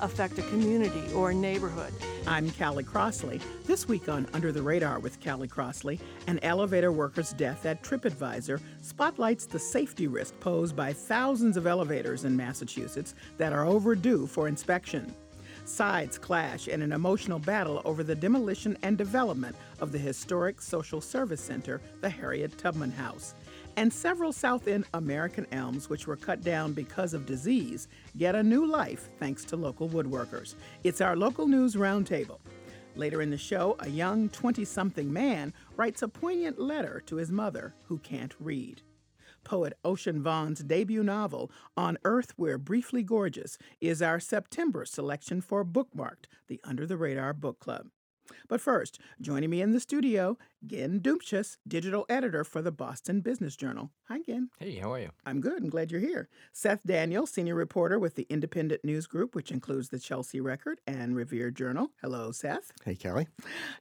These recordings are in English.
affect a community or a neighborhood? I'm Callie Crossley. This week on Under the Radar with Callie Crossley, an elevator worker's death at TripAdvisor spotlights the safety risk posed by thousands of elevators in Massachusetts that are overdue for inspection. Sides clash in an emotional battle over the demolition and development of the historic social service center, the Harriet Tubman House. And several South End American elms, which were cut down because of disease, get a new life thanks to local woodworkers. It's our local news roundtable. Later in the show, a young 20 something man writes a poignant letter to his mother who can't read. Poet Ocean Vuong's debut novel, On Earth We're Briefly Gorgeous, is our September selection for Bookmarked, the Under the Radar Book Club. But first, joining me in the studio, Gin Dumcius, digital editor for the Boston Business Journal. Hi, Gin. Hey, how are you? I'm good. I'm glad you're here. Seth Daniel, senior reporter with the Independent News Group, which includes the Chelsea Record and Revere Journal. Hello, Seth. Hey, Callie.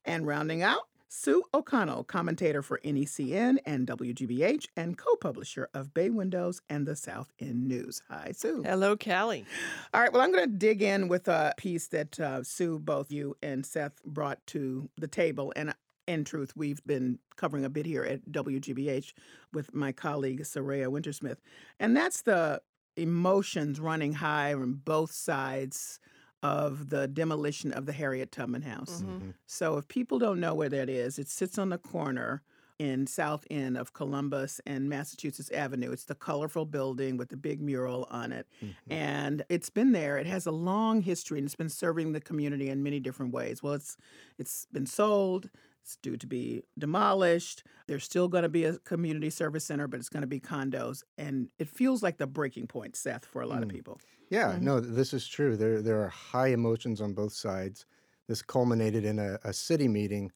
And rounding out, Sue O'Connell, commentator for NECN and WGBH and co publisher of Bay Windows and the South End News. Hi, Sue. Hello, Callie. All right, well, I'm going to dig in with a piece that uh, Sue, both you and Seth brought to the table. And in truth, we've been covering a bit here at WGBH with my colleague, Saraya Wintersmith. And that's the emotions running high on both sides of the demolition of the Harriet Tubman House. Mm-hmm. So if people don't know where that is, it sits on the corner in South End of Columbus and Massachusetts Avenue. It's the colorful building with the big mural on it. Mm-hmm. And it's been there. It has a long history and it's been serving the community in many different ways. Well, it's it's been sold. It's due to be demolished. There's still going to be a community service center, but it's going to be condos. And it feels like the breaking point, Seth, for a lot Mm. of people. Yeah, Mhm. no, this is true. There, there are high emotions on both sides. This culminated in a, a city meeting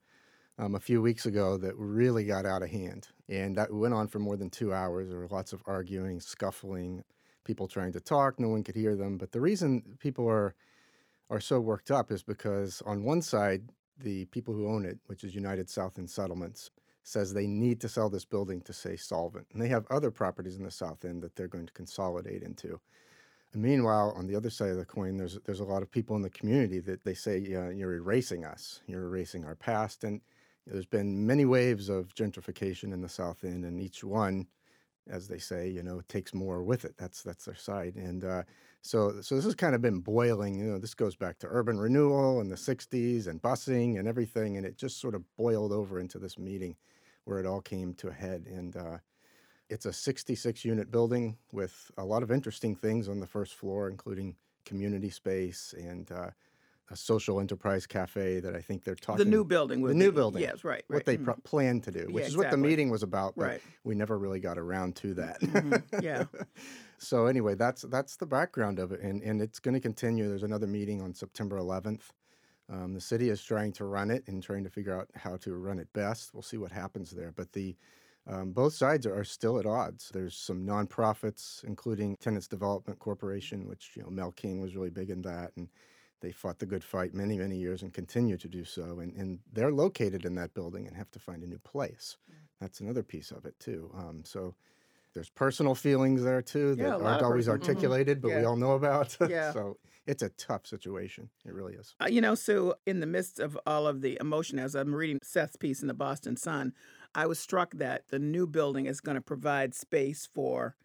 um, a few weeks ago that really got out of hand, and that went on for more than two hours. There were lots of arguing, scuffling, people trying to talk. No one could hear them. But the reason people are are so worked up is because on one side, the people who own it, which is United South End Settlements, says they need to sell this building to stay solvent, and they have other properties in the South End that they're going to consolidate into. And meanwhile, on the other side of the coin, there's there's a lot of people in the community that they say yeah, you're erasing us, you're erasing our past, and there's been many waves of gentrification in the South End, and each one, as they say, you know, takes more with it. That's that's their side, and uh, so so this has kind of been boiling. You know, this goes back to urban renewal in the '60s and busing and everything, and it just sort of boiled over into this meeting where it all came to a head, and. Uh, it's a 66 unit building with a lot of interesting things on the first floor, including community space and uh, a social enterprise cafe that I think they're talking. The new building. the would new be- building. Yes, right. What right. they Mhm. pro- plan to do, which Yeah, is what the meeting was about, but Right. we never really got around to that. Mhm, yeah. so anyway, that's that's the background of it, and and it's going to continue. There's another meeting on September 11th. Um, the city is trying to run it and trying to figure out how to run it best. We'll see what happens there, but the um, both sides are, are still at odds. There's some nonprofits, including Tenants Development Corporation, which you know Mel King was really big in that, and they fought the good fight many, many years and continue to do so. And, and they're located in that building and have to find a new place. That's another piece of it too. Um, so there's personal feelings there too that lot aren't always articulated, but we all know about. Yeah. so it's a tough situation. It really is. Uh, you know, Sue, in the midst of all of the emotion, as I'm reading Seth's piece in the Boston Sun, I was struck that the new building is going to provide space for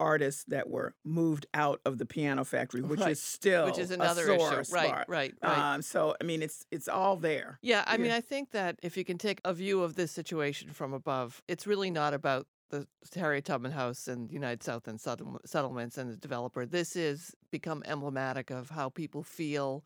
artists that were moved out of the piano factory, which Right. is still Which is another issue. Right, right, right. Um, so, I mean, it's it's all there. Yeah, I mean, I think that if you can take a view of this situation from above, it's really not about the Harriet Tubman House and United South Settle- Settlements and the developer. This is become emblematic of how people feel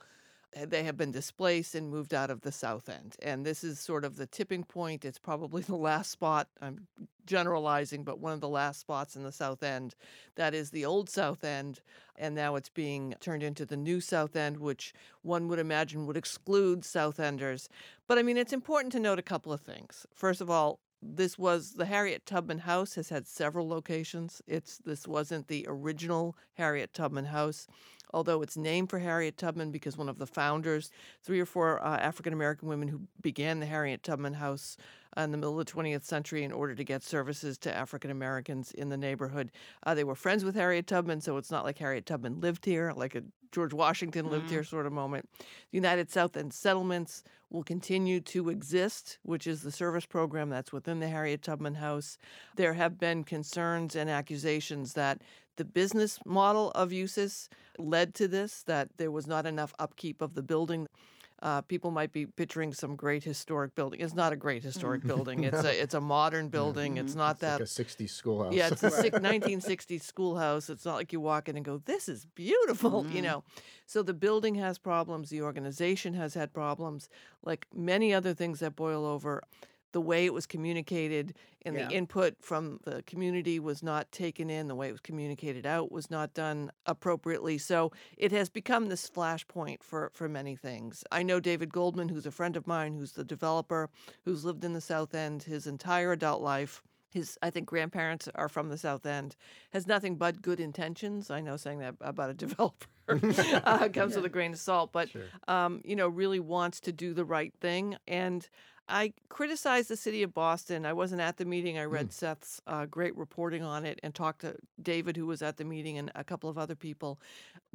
they have been displaced and moved out of the South End. And this is sort of the tipping point. It's probably the last spot, I'm generalizing, but one of the last spots in the South End. That is the old South End. And now it's being turned into the new South End, which one would imagine would exclude South Enders. But I mean, it's important to note a couple of things. First of all, this was the Harriet Tubman House has had several locations. It's this wasn't the original Harriet Tubman House although it's named for Harriet Tubman because one of the founders, three or four uh, African American women who began the Harriet Tubman House in the middle of the 20th century in order to get services to African Americans in the neighborhood. Uh, they were friends with Harriet Tubman, so it's not like Harriet Tubman lived here, like a George Washington lived mm-hmm. here sort of moment. The United South End settlements will continue to exist, which is the service program that's within the Harriet Tubman House. There have been concerns and accusations that the business model of USIS led to this, that there was not enough upkeep of the building. Uh, people might be picturing some great historic building. It's not a great historic mm. building. It's a it's a modern building. It's not it's that like a 60s schoolhouse. Yeah, it's a 1960s schoolhouse. It's not like you walk in and go, "This is beautiful," mm. you know. So the building has problems. The organization has had problems. Like many other things that boil over, the way it was communicated and yeah. the input from the community was not taken in, the way it was communicated out was not done appropriately. So it has become this flashpoint for, for many things. I know David Goldman, who's a friend of mine, who's the developer, who's lived in the South End his entire adult life his I think grandparents are from the South End, has nothing but good intentions. I know saying that about a developer uh, comes yeah. with a grain of salt, but sure. um, you know really wants to do the right thing. And I criticized the city of Boston. I wasn't at the meeting. I read mm. Seth's uh, great reporting on it and talked to David, who was at the meeting, and a couple of other people.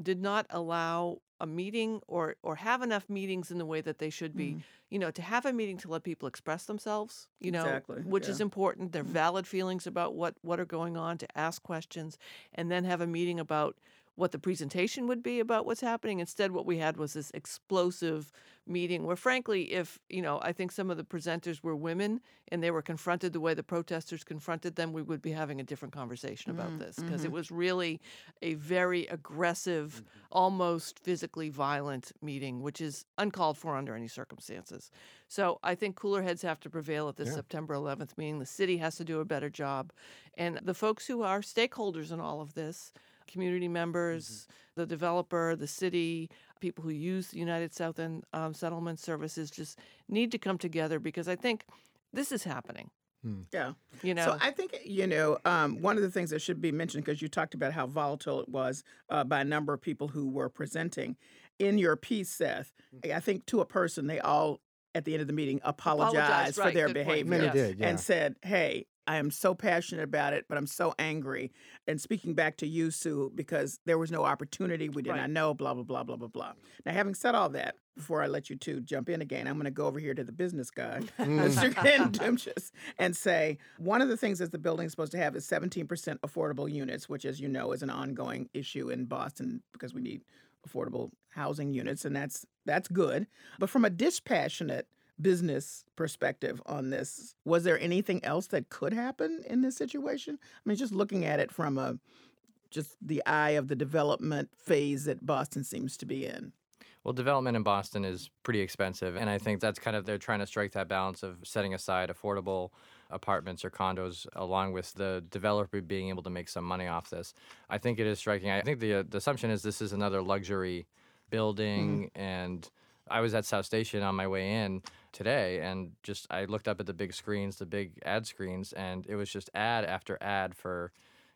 Did not allow a meeting or or have enough meetings in the way that they should be. Mm. You know, to have a meeting to let people express themselves. You know, exactly. which yeah. is important. Their mm. valid feelings about what what are going on. To ask questions, and then have a meeting about what the presentation would be about what's happening. Instead, what we had was this explosive meeting where, frankly, if, you know, I think some of the presenters were women and they were confronted the way the protesters confronted them, we would be having a different conversation about mm, this because mm-hmm. it was really a very aggressive, mm-hmm. almost physically violent meeting, which is uncalled for under any circumstances. So I think cooler heads have to prevail at this yeah. September 11th meeting. The city has to do a better job. And the folks who are stakeholders in all of this, community members, mm-hmm. the developer, the city, people who use the United South End um, Settlement Services just need to come together because I think this is happening. Hmm. Yeah. You know. So I think, you know, um, one of the things that should be mentioned, because you talked about how volatile it was uh, by a number of people who were presenting. In your piece, Seth, I think to a person, they all at the end of the meeting apologized, apologized right, for their behavior Many did, yeah. and said, "Hey, I am so passionate about it, but I'm so angry." And speaking back to you, Sue, because there was no opportunity, we did right. not know, blah blah blah blah blah blah. Now, having said all that, before I let you two jump in again, I'm going to go over here to the business guy, Mr. Mm. Ken and say one of the things that the building is supposed to have is 17% affordable units, which, as you know, is an ongoing issue in Boston because we need affordable housing units, and that's that's good. But from a dispassionate business perspective on this, was there anything else that could happen in this situation? I mean, just looking at it from a just the eye of the development phase that Boston seems to be in. Well, development in Boston is pretty expensive, and I think that's kind of they're trying to strike that balance of setting aside affordable apartments or condos, along with the developer being able to make some money off this. I think it is striking. I think the, uh, the assumption is this is another luxury building, mm-hmm. and I was at South Station on my way in today, and just I looked up at the big screens, the big ad screens, and it was just ad after ad for,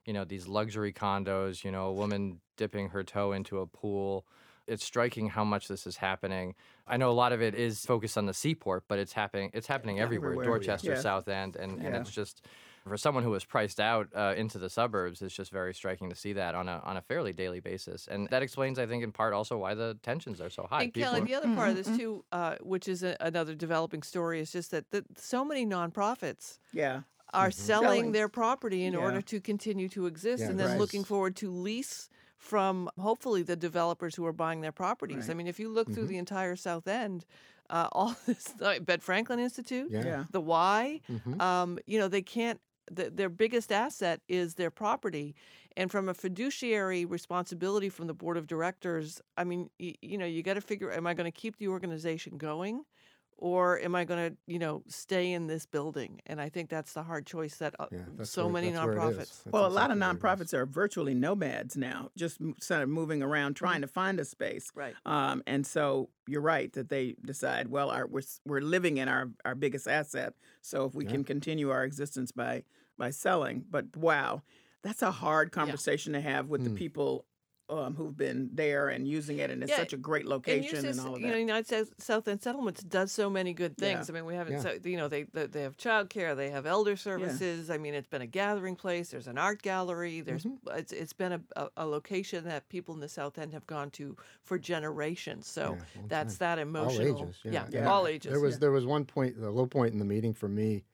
you know, these luxury condos. You know, a woman dipping her toe into a pool it's striking how much this is happening. I know a lot of it is focused on the seaport, but it's happening. It's happening everywhere. everywhere Dorchester, yeah. South End, and, yeah. and it's just for someone who was priced out uh, into the suburbs, it's just very striking to see that on a on a fairly daily basis, and that explains, I think, in part also why the tensions are so high. And People Callie, are... the other part of this mm-hmm. too, uh, which is a, another developing story, is just that the, so many nonprofits, yeah, are mm-hmm. selling, selling, their property in yeah. order to continue to exist, yeah, and then right. looking forward to lease from hopefully the developers who are buying their properties. Right. I mean, if you look mm-hmm. through the entire South End, uh, all this uh, Ben Franklin Institute, yeah. the Y, mm-hmm. um, you know, they can't th- their biggest asset is their property. And from a fiduciary responsibility from the board of directors, I mean, y- you know, you got to figure: Am I going to keep the organization going? or am I going to, you know, stay in this building? And I think that's the hard choice that uh, Yeah, so where- many that's where it is. nonprofits. That's Well, a lot of exactly where it is. nonprofits are virtually nomads now, just sort of moving around trying to find a space. Right. Um, and so you're right that they decide, well, our, we're, we're living in our, our biggest asset. So if we Yeah. can continue our existence by, by selling, but wow, that's a hard conversation to have with the Hmm. people um, who've been there and using it. And it's Yeah, such a great And location and, all of you that. know, United South, South End Settlements does so many good Yeah. things. I mean, we have it. Yeah. So, you know, they they they have childcare, they have elder services. I mean, it's been a gathering place. There's an art gallery. There's Mm-hmm. it's it's been a, a, a location that people in the South End have gone to for generations. So Yeah, that's time. that emotional. All ages. Yeah. yeah, Yeah. all ages. There was yeah. there was one point, the low point in the meeting for me, w-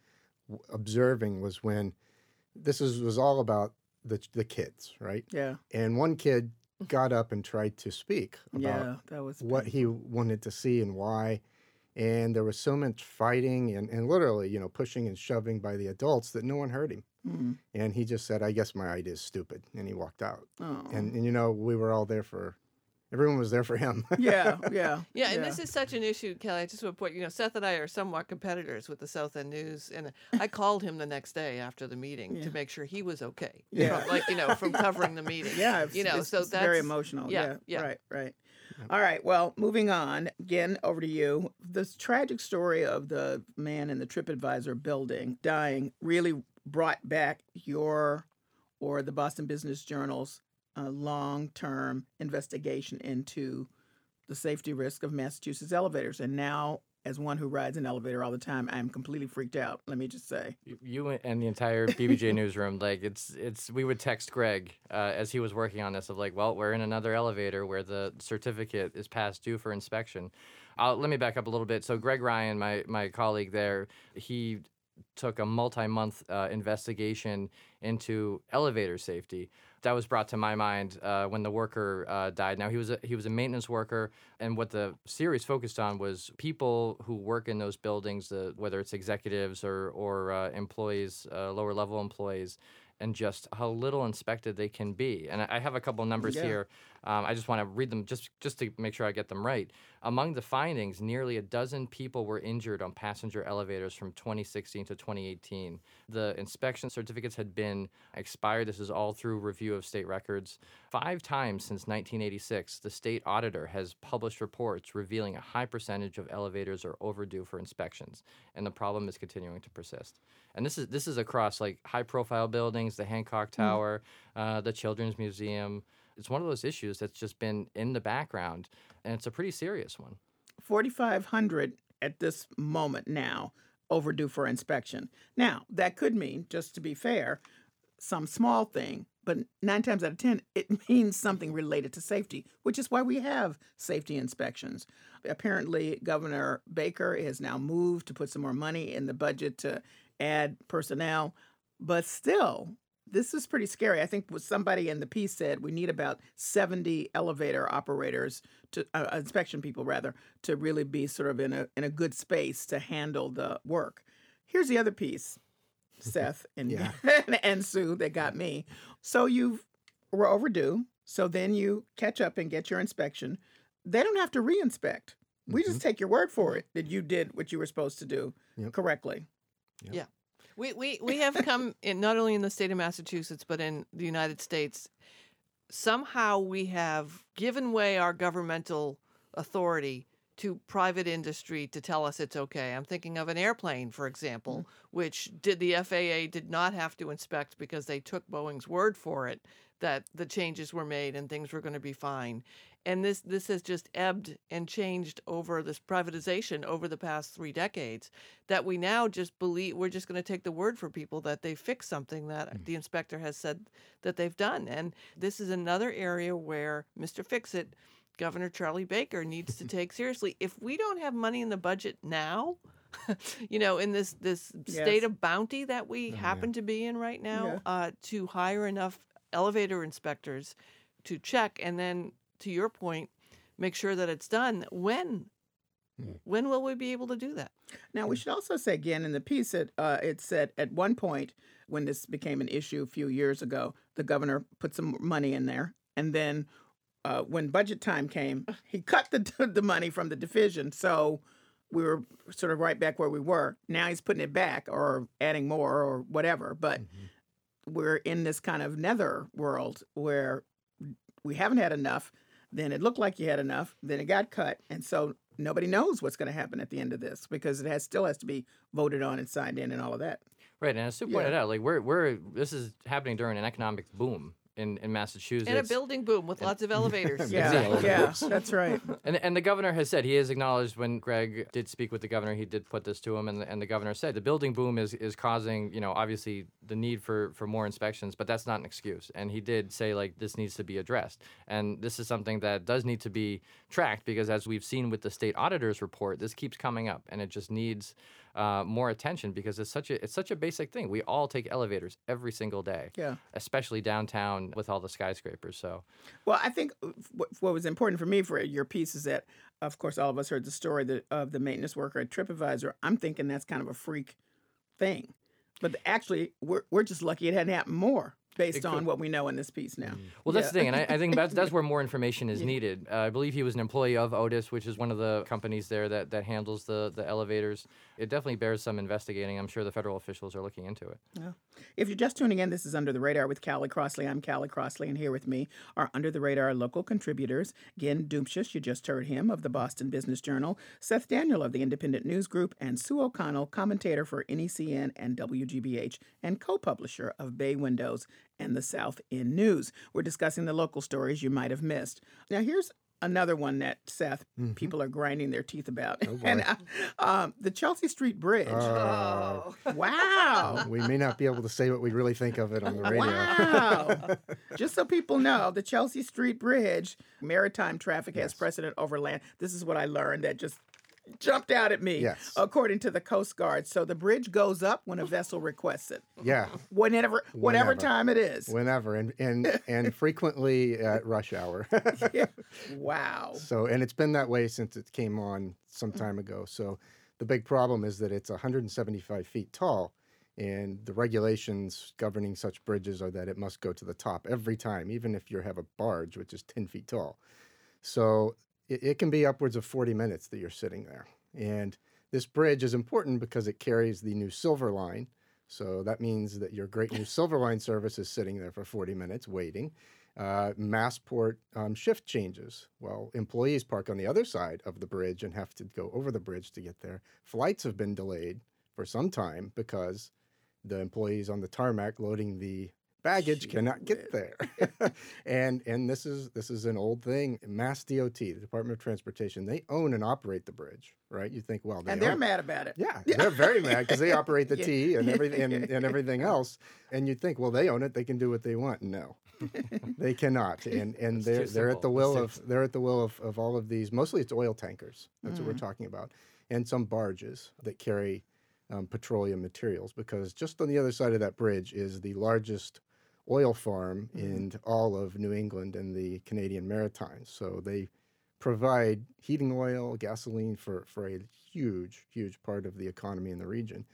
observing was when this is, was all about the the kids, right? yeah. And one kid got up and tried to speak about Yeah. That was what he wanted to see and why. And there was so much fighting and, and literally, you know, pushing and shoving by the adults that no one heard him. Mm. And he just said, I guess my idea is stupid. And he walked out. Oh. And, and, you know, we were all there for, everyone was there for him. yeah. Yeah. Yeah, and this is such an issue, Callie. I just want to point, you know, Seth and I are somewhat competitors with the South End News, and I called him the next day after the meeting Yeah. to make sure he was okay. Yeah. from, like you know, from covering the meeting. Yeah, it's, you know, it's- so it's that's very emotional. yeah, Yeah, yeah. right, right. All right. Well, moving on again over to you. This tragic story of the man in the TripAdvisor building dying really brought back your or the Boston Business Journal's uh, long-term investigation into the safety risk of Massachusetts elevators, and now. As one who rides an elevator all the time, I'm completely freaked out. Let me just say. You- and the entire BBJ newsroom, like it's it's. We would text Greg uh, as he was working on this of like, well, we're in another elevator where the certificate is past due for inspection. Uh, let me back up a little bit. So Greg Ryan, my my colleague there, he took a multi-month uh, investigation into elevator safety. That was brought to my mind uh, when the worker uh, died. Now he was a, he was a maintenance worker, and what the series focused on was people who work in those buildings, uh, whether it's executives or or uh, employees, uh, lower level employees, and just how little inspected they can be. And I I have a couple numbers Yeah. here. Um, I just want to read them just just to make sure I get them right. Among the findings, nearly a dozen people were injured on passenger elevators from 2016 to 2018. The inspection certificates had been expired. This is all through review of state records. Five times since 1986, the state auditor has published reports revealing a high percentage of elevators are overdue for inspections, and the problem is continuing to persist. And this is this is across like high-profile buildings, the Hancock Tower, uh, the Children's Museum. It's one of those issues that's just been in the background, and it's a pretty serious one. 4,500 at this moment now overdue for inspection. Now, that could mean, just to be fair, some small thing, but nine times out of 10, it means something related to safety, which is why we have safety inspections. Apparently, Governor Baker has now moved to put some more money in the budget to add personnel, but still, this is pretty scary. I think what somebody in the piece said we need about 70 elevator operators to uh, inspection people rather to really be sort of in a in a good space to handle the work. Here's the other piece, Seth and Yeah. and Sue that got me. So you were overdue. So then you catch up and get your inspection. They don't have to re-inspect. We just take your word for it that you did what you were supposed to do Yep. correctly. Yeah. We, we, we have come in not only in the state of Massachusetts, but in the United States. Somehow we have given way our governmental authority to private industry to tell us it's okay. I'm thinking of an airplane, for hmm. example, which did the FAA did not have to inspect because they took Boeing's word for it that the changes were made and things were going to be fine. And this this has just ebbed and changed over this privatization over the past three decades. That we now just believe we're just going to take the word for people that they fixed something that hmm. the inspector has said that they've done. And this is another area where Mr. Fix It, Governor Charlie Baker, needs to take seriously. If we don't have money in the budget now, you know, in this this state of bounty that we yeah. happen to be in right now, Yeah. uh, to hire enough elevator inspectors to check and then to your point make sure that it's done when When will we be able to do that? Now, we should also say again in the piece that uh, it said at one point when this became an issue a few years ago, the governor put some money in there, and then uh, when budget time came, he cut the the money from the division. So we were sort of right back where we were. Now he's putting it back or adding more or whatever. But we're in this kind of nether world where we haven't had enough. Then it looked like you had enough. Then it got cut, and so nobody knows what's going to happen at the end of this because it has still has to be voted on and signed in and all of that. Right, and as Sue Yeah. pointed out, like we're we're this is happening during an economic boom in, in Massachusetts. And a building boom with lots of elevators. Yeah, yeah, that's right. And and the governor has said he has acknowledged when Greg did speak with the governor, he did put this to him, and the, and the governor said the building boom is is causing you know obviously the need for for more inspections, but that's not an excuse. And he did say like this needs to be addressed, and this is something that does need to be tracked because as we've seen with the state auditor's report, this keeps coming up, and it just needs. Uh, more attention because it's such a it's such a basic thing. We all take elevators every single day, Yeah. especially downtown with all the skyscrapers. So Well, I think uh, what, what was important for me for your piece is that, of course, all of us heard the story that, of the maintenance worker at TripAdvisor. I'm thinking that's kind of a freak thing, but actually, we're we're just lucky it hadn't happened more based on what we know in this piece now. Well, that's Yeah. the thing, and I, I think that's that's where more information is needed. Uh, I believe he was an employee of Otis, which is one of the companies there that, that handles the, the elevators. It definitely bears some investigating. I'm sure the federal officials are looking into it. Yeah. If you're just tuning in, this is Under the Radar with Callie Crossley. I'm Callie Crossley, and here with me are Under the Radar local contributors. Gin Dumcius, you just heard him of the Boston Business Journal, Seth Daniel of the Independent News Group, and Sue O'Connell, commentator for NECN and WGBH, and co publisher of Bay Windows and the South End News. We're discussing the local stories you might have missed. Now, here's another one that Seth people are grinding their teeth about, and uh, um, the Chelsea Street Bridge. Oh. Wow. we may not be able to say what we really think of it on the radio. Wow. Just so people know, the Chelsea Street Bridge, maritime traffic has Yes. precedent over land. This is what I learned that just jumped out at me, Yes. according to the Coast Guard. So the bridge goes up when a vessel requests it, yeah, whenever, whatever Whenever. time it is. whenever and and and frequently at rush hour. yeah. wow. So, and it's been that way since it came on some time ago. So, the big problem is that it's 175 feet tall, and the regulations governing such bridges are that it must go to the top every time, even if you have a barge, which is 10 feet tall. So, it, it can be upwards of 40 minutes that you're sitting there. And this bridge is important because it carries the new Silver Line. So that means that your great new Silver Line service is sitting there for 40 minutes waiting. Uh, Massport um, shift changes. Well, employees park on the other side of the bridge and have to go over the bridge to get there. Flights have been delayed for some time because the employees on the tarmac loading the baggage cannot get there. and and this is this is an old thing. MassDOT, the Department of Transportation, they own and operate the bridge, right? You think, well, they And they're own- mad about it. yeah, they're very mad because they operate the Yeah. T and everything and, and everything else. And you'd think, well, they own it; they can do what they want. No, they cannot. And and It's they're they're at the will It's of they're at the will of, of all of these. Mostly, it's oil tankers. That's what we're Mm. talking about, and some barges that carry um, petroleum materials. Because just on the other side of that bridge is the largest oil farm Mm-hmm. in all of New England and the Canadian Maritimes. So they provide heating oil, gasoline for, for a huge, huge part of the economy in the region.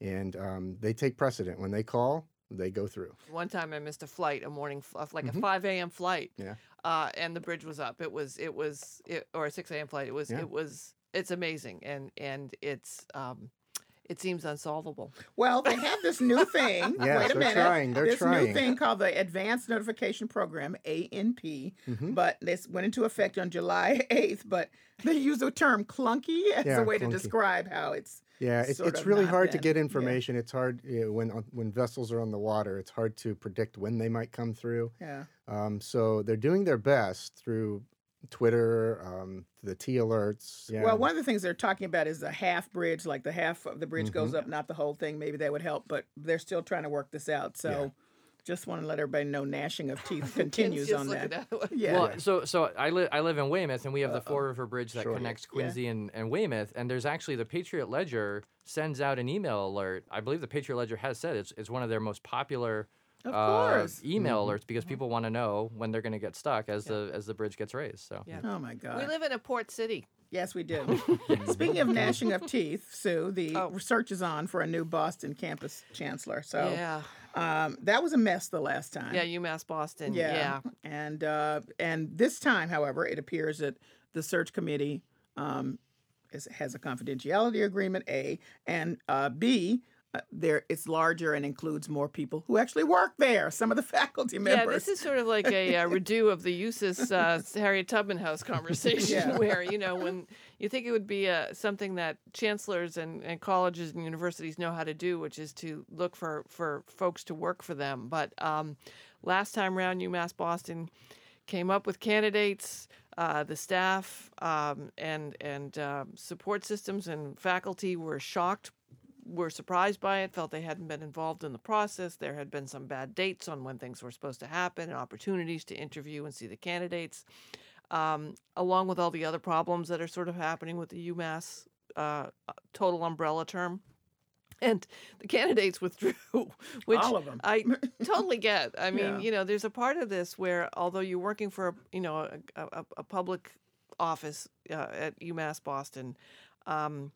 And um, they take precedent. When they call, they go through. One time I missed a flight, a morning, fl- like Mhm. a 5 a.m. flight. Yeah. Uh, and the bridge was up. It was, it was, it, or a 6 a.m. flight. It was, Yeah. it was, it's amazing. And, and it's, um, it seems unsolvable. Well, they have this new thing. Yes, Wait a they're minute. trying, they're this new thing called the Advanced Notification Program (ANP), Mhm. but this went into effect on July 8th. But they use the term "clunky" as Yeah, a way to describe how it's. Yeah, it's, it's really not hard to been- get yeah. information. It's hard you know, when when vessels are on the water. It's hard to predict when they might come through. Yeah. Um, so they're doing their best through Twitter, um, the T alerts. Yeah. Well, one of the things they're talking about is the half bridge, like the half of the bridge goes Mm-hmm. up, not the whole thing. Maybe that would help, but they're still trying to work this out. So, just want to let everybody know gnashing of teeth continues on looking that. Yeah. Well, so so I live I live in Weymouth, and we have the Fore River Bridge that Sure. connects Quincy and, and Weymouth. And there's actually the Patriot Ledger sends out an email alert. I believe the Patriot Ledger has said it's it's one of their most popular Of uh, course. email alerts because people want to know when they're going to get stuck as the as the bridge gets raised. So Yeah. Oh my God. We live in a port city. Yes, we do. Speaking of gnashing of teeth, Sue, the Oh. research is on for a new Boston campus chancellor. So yeah, um, that was a mess the last time. yeah, UMass Boston. Yeah. yeah. And uh, and this time, however, it appears that the search committee um, is, has a confidentiality agreement. A and uh, B. Uh, there, it's larger and includes more people who actually work there. Some of the faculty members. Yeah, this is sort of like a, uh redo of the USIS uh, Harriet Tubman House conversation, Yeah. where you know when you think it would be uh, something that chancellors and, and colleges and universities know how to do, which is to look for for folks to work for them. But um, last time round, UMass Boston came up with candidates. Uh, the staff um, and and uh, support systems and faculty were shocked were surprised by it, felt they hadn't been involved in the process. There had been some bad dates on when things were supposed to happen, and opportunities to interview and see the candidates, um, along with all the other problems that are sort of happening with the UMass uh, total umbrella term. And the candidates withdrew, which All of 'em. I totally get. I mean, Yeah. you know, there's a part of this where, although you're working for, a, you know, a, a, a public office uh, at UMass Boston, um,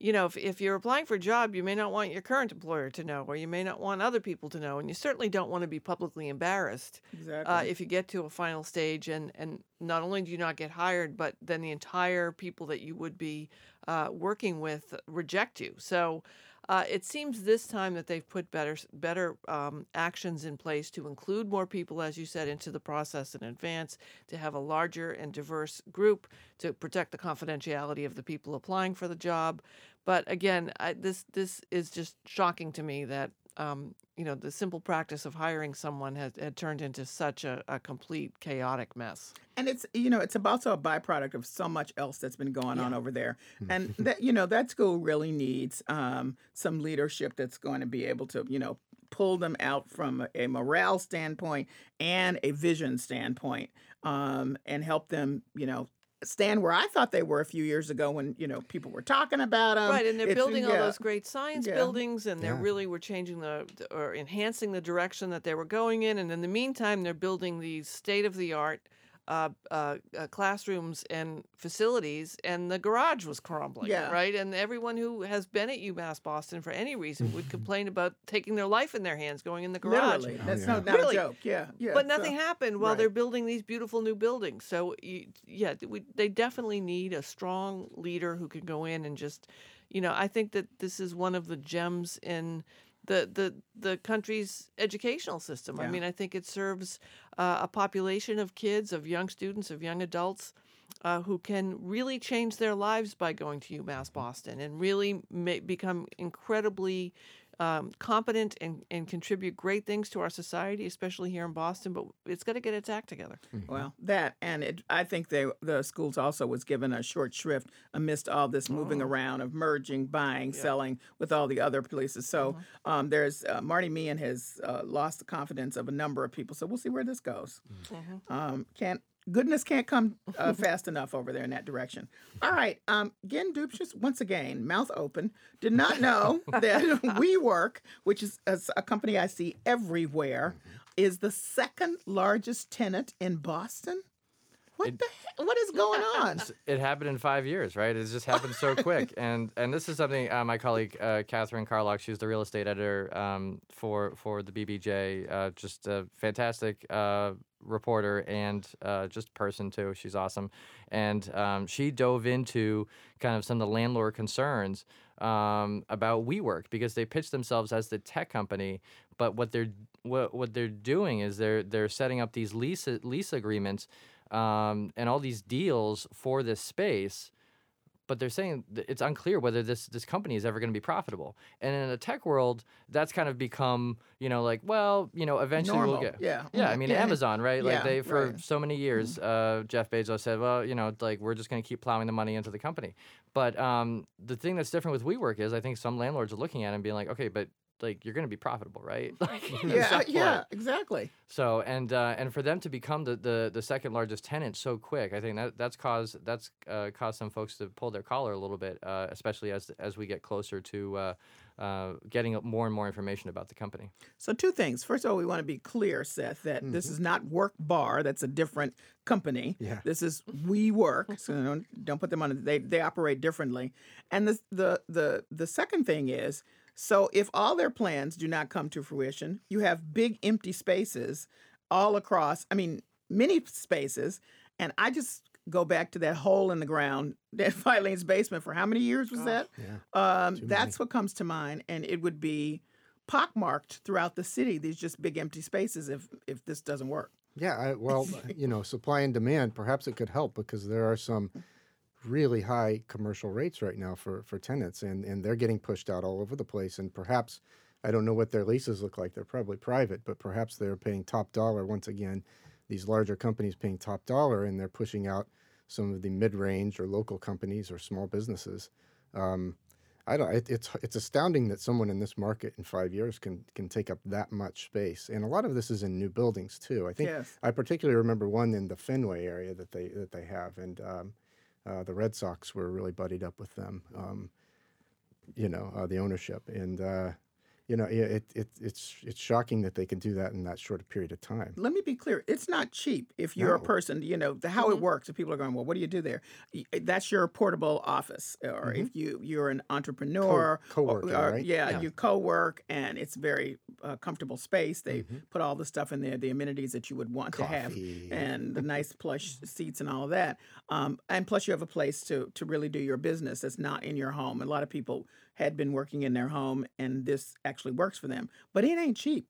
you know, if, if you're applying for a job, you may not want your current employer to know, or you may not want other people to know, and you certainly don't want to be publicly embarrassed exactly. uh, if you get to a final stage and, and not only do you not get hired, but then the entire people that you would be uh, working with reject you. So uh, it seems this time that they've put better better um, actions in place to include more people, as you said, into the process in advance, to have a larger and diverse group, to protect the confidentiality of the people applying for the job. But again, I, this this is just shocking to me that um, you know the simple practice of hiring someone has had turned into such a, a complete chaotic mess. and it's you know it's also a byproduct of so much else that's been going on over there. And that you know that school really needs um, some leadership that's going to be able to you know pull them out from a, a morale standpoint and a vision standpoint um, and help them you know stand where I thought they were a few years ago when you know people were talking about them right, and they're building all those great science Yeah. buildings, and they are Yeah. really were changing the or enhancing the direction that they were going in. And in the meantime, they're building these state of the art. Uh, uh, uh, classrooms and facilities, and the garage was crumbling. Yeah. Right, and everyone who has been at UMass Boston for any reason would complain about taking their life in their hands, going in the garage. literally that's yeah. no, not Really. a joke yeah yeah but so- nothing happened while right. they're building these beautiful new buildings. So you, yeah, we, they definitely need a strong leader who can go in and just, you know, I think that this is one of the gems in the the the country's educational system. I mean, I think it serves uh, a population of kids, of young students, of young adults. Uh, who can really change their lives by going to UMass Boston and really ma- become incredibly um, competent and, and contribute great things to our society, especially here in Boston. But it's got to get its act together. Well, that and it, I think they the schools also was given a short shrift amidst all this moving around of merging, buying, selling with all the other places. So um, there's uh, Marty Meehan has uh, lost the confidence of a number of people. So we'll see where this goes. Um, can't goodness can't come uh, fast enough over there in that direction. All right, um, Gin Dumcius once again, mouth open. Did not know that WeWork, which is a, a company I see everywhere, is the second largest tenant in Boston. What the heck? What is going on? it happened in five years, right? It just happened so quick. And and this is something uh, my colleague uh, Catherine Carlock, she's the real estate editor um, for for the BBJ, uh, just a fantastic uh, reporter and uh, just person too. She's awesome, and um, she dove into kind of some of the landlord concerns um, about WeWork because they pitched themselves as the tech company, but what they're what what they're doing is they're they're setting up these lease lease agreements um, and all these deals for this space, but they're saying it's unclear whether this this company is ever going to be profitable. And in the tech world, that's kind of become you know like well you know eventually Normal, we'll get yeah. yeah I mean Yeah. Amazon right like Yeah, they for right. so many years uh, Jeff Bezos said well you know like we're just going to keep plowing the money into the company. But um, the thing that's different with WeWork is I think some landlords are looking at it and being like okay but like you're going to be profitable, right? Like, yeah, yeah, exactly. So and uh, and for them to become the, the, the second largest tenant so quick, I think that that's caused that's uh, caused some folks to pull their collar a little bit, uh, especially as as we get closer to uh, uh, getting more and more information about the company. So two things. First of all, we want to be clear, Seth, that this is not Workbar. That's a different company. Yeah. This is WeWork. So don't, don't put them on. They they operate differently. And the the the the second thing is, so if all their plans do not come to fruition, you have big empty spaces all across. I mean, many spaces. And I just go back to that hole in the ground, that Filene's basement. For how many years was that? Yeah. Um, that's what comes to mind, and it would be pockmarked throughout the city. These just big empty spaces if if this doesn't work. Yeah, I, well, you know, supply and demand, perhaps it could help because there are some really high commercial rates right now for, for tenants, and, and they're getting pushed out all over the place. And perhaps, I don't know what their leases look like, they're probably private, but perhaps they're paying top dollar once again, these larger companies paying top dollar, and they're pushing out some of the mid range or local companies or small businesses. Um, I don't. It, it's it's astounding that someone in this market in five years can can take up that much space, and a lot of this is in new buildings too. I think Yes. I particularly remember one in the Fenway area that they that they have, and um, uh, the Red Sox were really buddied up with them. Um, you know, uh, the ownership, and uh, you know, it, it it's it's shocking that they can do that in that short a period of time. Let me be clear: it's not cheap. If you're a person, you know the, how it works. If people are going, well, what do you do there? That's your portable office, or if you you're an entrepreneur, or- co-working, or- right? Yeah, Yeah. you co-work, and it's very uh, comfortable space. They put all the stuff in there, the amenities that you would want to have, and the nice plush seats and all of that. Um, and plus, you have a place to to really do your business that's not in your home. A lot of people had been working in their home, and this actually works for them. But it ain't cheap.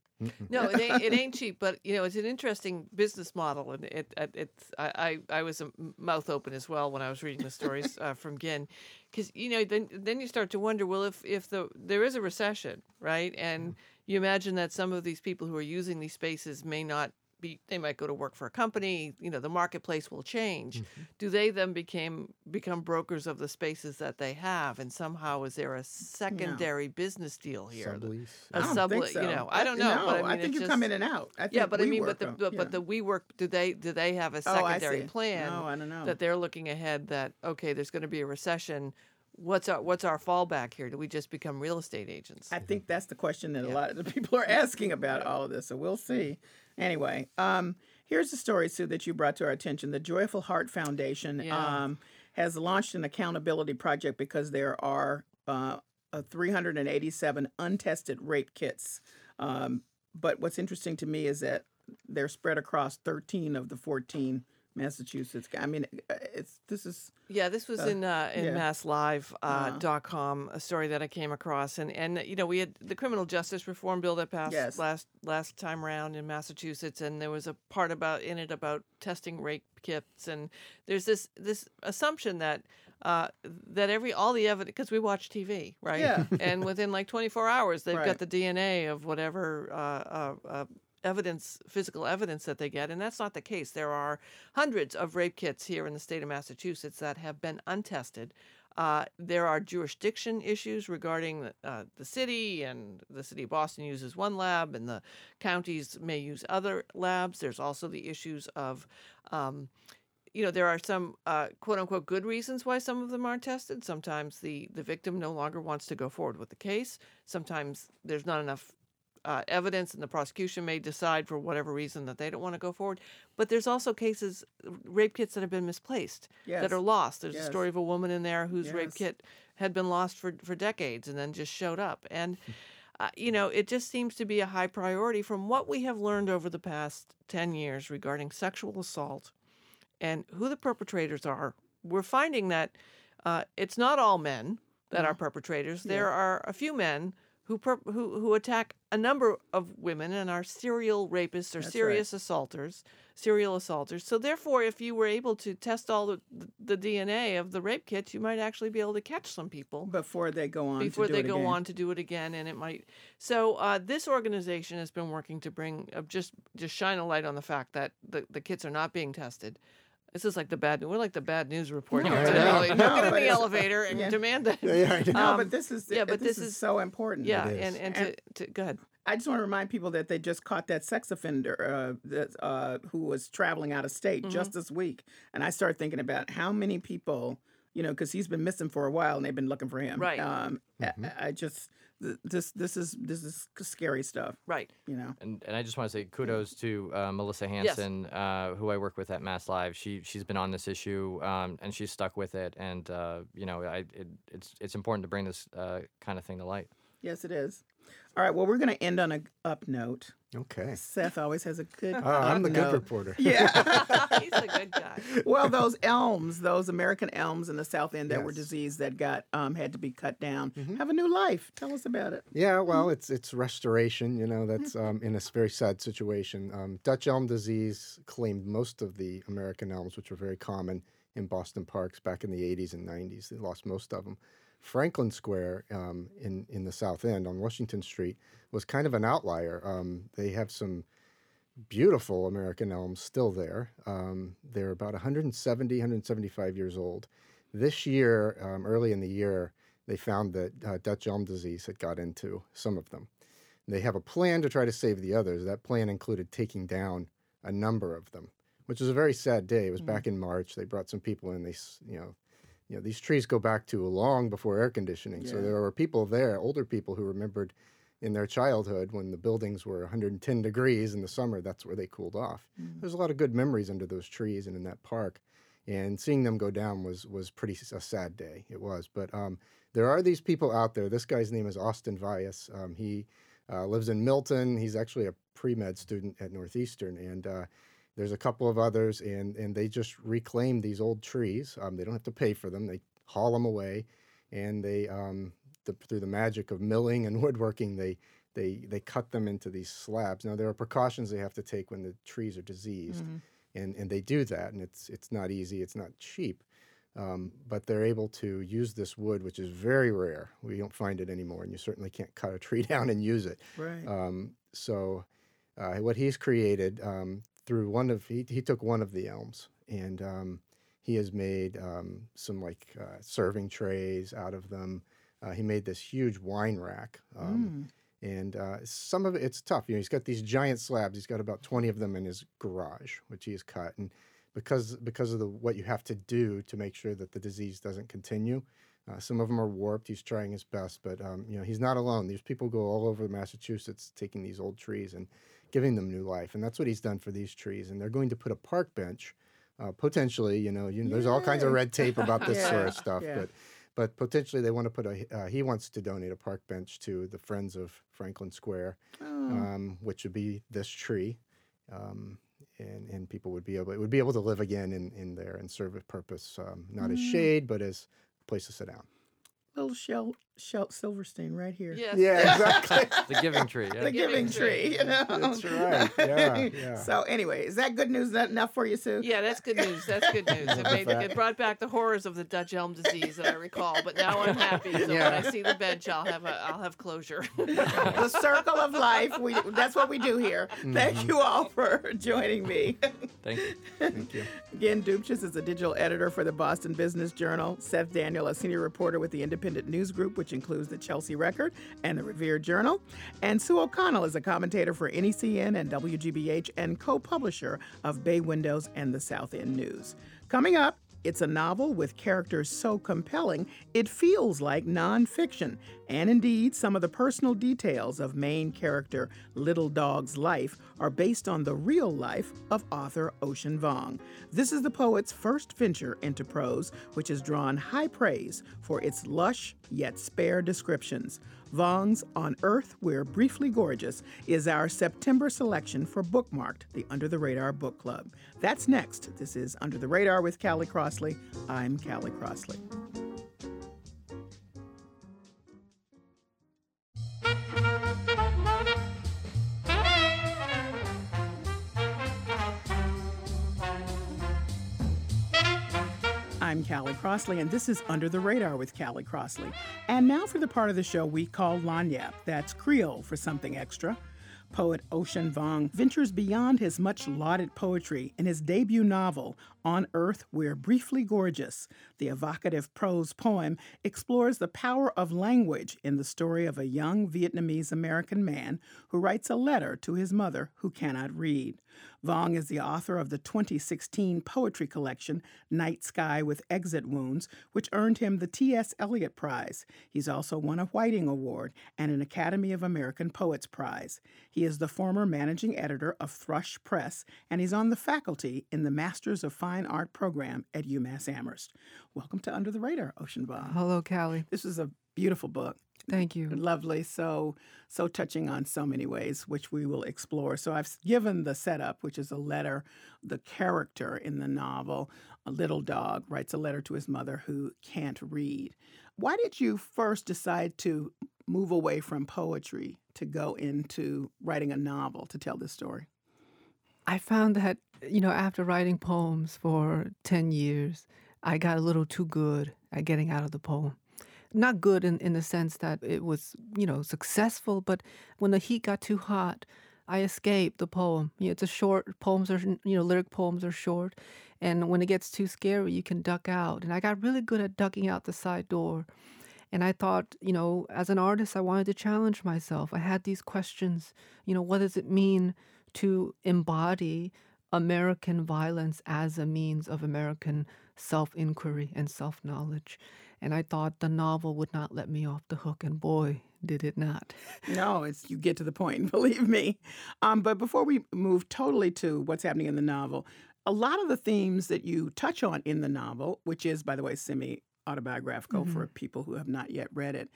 No, it ain't, it ain't cheap, but you know it's an interesting business model, and it, it it's I, I I was a m- mouth open as well when I was reading the stories uh, from Gin, because you know then then you start to wonder, well, if if the there is a recession, right, and mm-hmm. you imagine that some of these people who are using these spaces may not be, they might go to work for a company, you know, the marketplace will change. Mm-hmm. Do they then became become brokers of the spaces that they have, and somehow is there a secondary business deal here? Sublease. A I don't think so. you know, I don't know. No, but I, mean, think you just, come in and out. I think yeah, but I mean, but the on- but, yeah. but the WeWork. Do they do they have a Oh, I secondary see. plan No, I don't know. that they're looking ahead? That okay, there's going to be a recession. What's our what's our fallback here? Do we just become real estate agents? I think that's the question that a lot of the people are asking about all of this. So we'll see. Anyway, um, here's the story, Sue, that you brought to our attention. The Joyful Heart Foundation Yeah. um, has launched an accountability project because there are uh, uh, 387 untested rape kits. Um, but what's interesting to me is that they're spread across 13 of the 14 Massachusetts. I mean, uh, it's this is Yeah, this was in uh, in yeah. MassLive uh, Uh-huh. dot com, a story that I came across, and and you know we had the criminal justice reform bill that passed Yes. last last time around in Massachusetts, and there was a part about in it about testing rape kits, and there's this this assumption that. Uh, that every all the evidence because we watch TV right Yeah. and within like 24 hours they've Right. got the DNA of whatever uh, uh, uh, evidence physical evidence that they get and that's not the case there are hundreds of rape kits here in the state of Massachusetts that have been untested. Uh, there are jurisdiction issues regarding uh, the city, and the city of Boston uses one lab, and the counties may use other labs. There's also the issues of, um, you know, there are some uh, quote unquote good reasons why some of them aren't tested. Sometimes the, the victim no longer wants to go forward with the case. Sometimes there's not enough uh, evidence, and the prosecution may decide for whatever reason that they don't want to go forward. But there's also cases, rape kits that have been misplaced, Yes. that are lost. There's Yes. a story of a woman in there whose rape kit had been lost for, for decades and then just showed up. And, uh, you know, it just seems to be a high priority from what we have learned over the past 10 years regarding sexual assault and who the perpetrators are. We're finding that uh, it's not all men that are perpetrators. There are a few men who, per- who who attack a number of women and are serial rapists or That's right. serious assaulters, serial assaulters. So therefore, if you were able to test all the, the DNA of the rape kits, you might actually be able to catch some people before they go on before to do they it go again. on to do it again and it might so uh, this organization has been working to bring uh, just just shine a light on the fact that the, the kits are not being tested This is like the bad. We're like the bad news report No, here I today. know. Like, No, Get in the elevator and yeah. demand that. Yeah, I know. No, Um, but this is yeah, but this, this is, is- so important. Yeah, It and and, And- to, to go ahead. I just want to remind people that they just caught that sex offender uh, that, uh, who was traveling out of state Mm-hmm. just this week, and I started thinking about how many people, you know, because he's been missing for a while and they've been looking for him. Right. Um, I- I, just th- this this is this is scary stuff. Right. You know. And, and I just want to say kudos to uh, Melissa Hanson, uh, who I work with at MassLive. She she's been on this issue um, and she's stuck with it. And uh, you know, I it, it's it's important to bring this uh, kind of thing to light. Yes, it is. All right. Well, we're going to end on a up note. Okay. Seth always has a good. Oh, I'm up the good reporter. Yeah. He's a good guy. well, those elms, those American elms in the South End that were diseased that got um, had to be cut down, Mm-hmm. have a new life. Tell us about it. Yeah, well, it's it's restoration. You know, that's um, in a very sad situation. Um, Dutch elm disease claimed most of the American elms, which were very common in Boston parks back in the 80s and 90s. They lost most of them. Franklin Square um, in in the South End on Washington Street was kind of an outlier. Um, they have some beautiful American elms still there. Um, they're about 170, 175 years old. This year, um, early in the year, they found that uh, Dutch elm disease had got into some of them. They have a plan to try to save the others. That plan included taking down a number of them, which was a very sad day. It was back in March. They brought some people in. They, you know, you know, these trees go back to long before air conditioning. So there were people there, older people who remembered in their childhood when the buildings were 110 degrees in the summer, that's where they cooled off. There's a lot of good memories under those trees and in that park. And seeing them go down was was pretty a sad day. It was. But um, there are these people out there. This guy's name is Austin Vias. Um, he uh, lives in Milton. He's actually a pre med student at Northeastern. And uh, there's a couple of others, and, and they just reclaim these old trees. Um, they don't have to pay for them, they haul them away. And they, um, the, through the magic of milling and woodworking, they, they, they cut them into these slabs. Now, there are precautions they have to take when the trees are diseased. And, and they do that, and it's, it's not easy, it's not cheap. Um, but they're able to use this wood, which is very rare. We don't find it anymore, and you certainly can't cut a tree down and use it. Right. Um, so, uh, what he's created um, through one of he, he took one of the elms and um, he has made um, some like uh, serving trays out of them. Uh, he made this huge wine rack. Um, And uh, some of it, it's tough. You know, he's got these giant slabs. He's got about 20 of them in his garage, which he has cut. And because because of the what you have to do to make sure that the disease doesn't continue, uh, some of them are warped. He's trying his best, but um, you know he's not alone. These people go all over Massachusetts taking these old trees and giving them new life, and that's what he's done for these trees. And they're going to put a park bench, uh, potentially. You know, you know, there's all kinds of red tape about this sort of stuff, yeah. but but potentially they want to put a. Uh, he wants to donate a park bench to the Friends of Franklin Square, Oh. um, which would be this tree. Um, and, and people would be able would be able to live again in, in there and serve a purpose, um, not as Mm. shade, but as a place to sit down. Little Shel, Shel Silverstein right here. Yes. Yeah, exactly. The Giving Tree. Yeah. The giving tree, you know. That's right. Yeah, yeah. So anyway, is that good news enough for you, Sue? Yeah, that's good news. That's good news. It, made, it brought back the horrors of the Dutch elm disease that I recall. But now I'm happy. So when I see the bench, I'll have a, I'll have closure. the circle of life. We that's what we do here. Mm-hmm. Thank you all for joining me. Thank you. Thank you. Again, Dumcius is a digital editor for the Boston Business Journal. Seth Daniel, a senior reporter with the Independent News Group, which includes the Chelsea Record and the Revere Journal. And Sue O'Connell is a commentator for NECN and WGBH and co-publisher of Bay Windows and the South End News. Coming up, it's a novel with characters so compelling it feels like nonfiction. And indeed, some of the personal details of main character Little Dog's life are based on the real life of author Ocean Vuong. This is the poet's first venture into prose, which has drawn high praise for its lush yet spare descriptions. Vuong's On Earth We're Briefly Gorgeous is our September selection for Bookmarked, the Under the Radar Book Club. That's next. This is Under the Radar with Callie Crossley. I'm Callie Crossley. I'm Callie Crossley, and this is Under the Radar with Callie Crossley. And now for the part of the show we call Lagniappe. That's Creole for something extra. Poet Ocean Vuong ventures beyond his much lauded poetry in his debut novel, On Earth We're Briefly Gorgeous. The evocative prose poem explores the power of language in the story of a young Vietnamese American man who writes a letter to his mother who cannot read. Vuong is the author of the 2016 poetry collection Night Sky with Exit Wounds, which earned him the T.S. Eliot Prize. He's also won a Whiting Award and an Academy of American Poets Prize. He is the former managing editor of Thrush Press, and he's on the faculty in the Masters of Fine Art program at UMass Amherst. Welcome to Under the Radar, Ocean Vuong. Hello, Callie. This is a beautiful book. Thank you. Lovely. So, so touching on so many ways, which we will explore. So, I've given the setup, which is a letter. The character in the novel, a little dog, writes a letter to his mother who can't read. Why did you first decide to move away from poetry to go into writing a novel to tell this story? I found that, you know, after writing poems for 10 years, I got a little too good at getting out of the poem not good in, in the sense that it was, you know, successful, but when the heat got too hot, I escaped the poem. You know, it's a short poems are you know lyric poems are short, and when it gets too scary, you can duck out. And I got really good at ducking out the side door. And I thought, you know, as an artist, I wanted to challenge myself. I had these questions. You know, what does it mean to embody American violence as a means of American self inquiry and self knowledge? and I thought the novel would not let me off the hook, and boy, did it not. no, it's you get to the point, believe me. Um, but before we move totally to what's happening in the novel, a lot of the themes that you touch on in the novel, which is, by the way, semi autobiographical mm-hmm. for people who have not yet read it,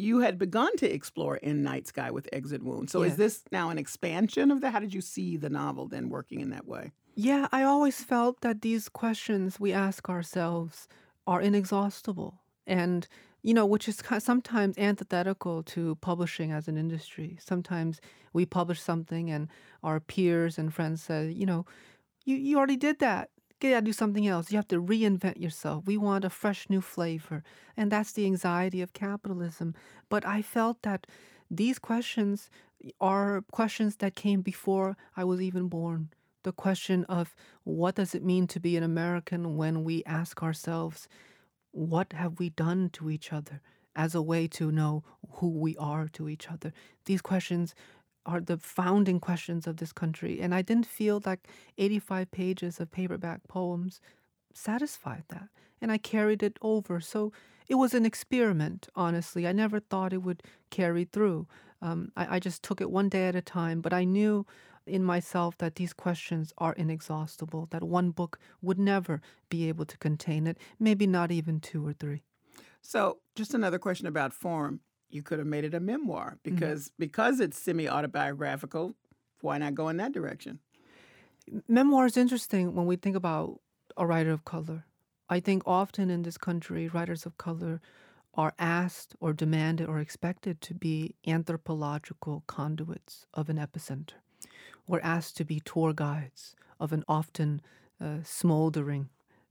you had begun to explore in Night Sky with Exit Wound. So yes. is this now an expansion of that? How did you see the novel then working in that way? Yeah, I always felt that these questions we ask ourselves are inexhaustible and you know, which is sometimes antithetical to publishing as an industry. Sometimes we publish something, and our peers and friends say, you know, you, you already did that. You gotta do something else. You have to reinvent yourself. We want a fresh new flavor. And that's the anxiety of capitalism. But I felt that these questions are questions that came before I was even born. The question of what does it mean to be an American when we ask ourselves, what have we done to each other as a way to know who we are to each other? These questions are the founding questions of this country. And I didn't feel like 85 pages of paperback poems satisfied that. And I carried it over. So it was an experiment, honestly. I never thought it would carry through. Um, I, I just took it one day at a time, but I knew in myself that these questions are inexhaustible, that one book would never be able to contain it, maybe not even two or three. So, just another question about form. You could have made it a memoir because mm-hmm. because it's semi autobiographical. Why not go in that direction? Memoir is interesting when we think about a writer of color. I think often in this country, writers of color are asked or demanded or expected to be anthropological conduits of an epicenter were asked to be tour guides of an often uh, smoldering,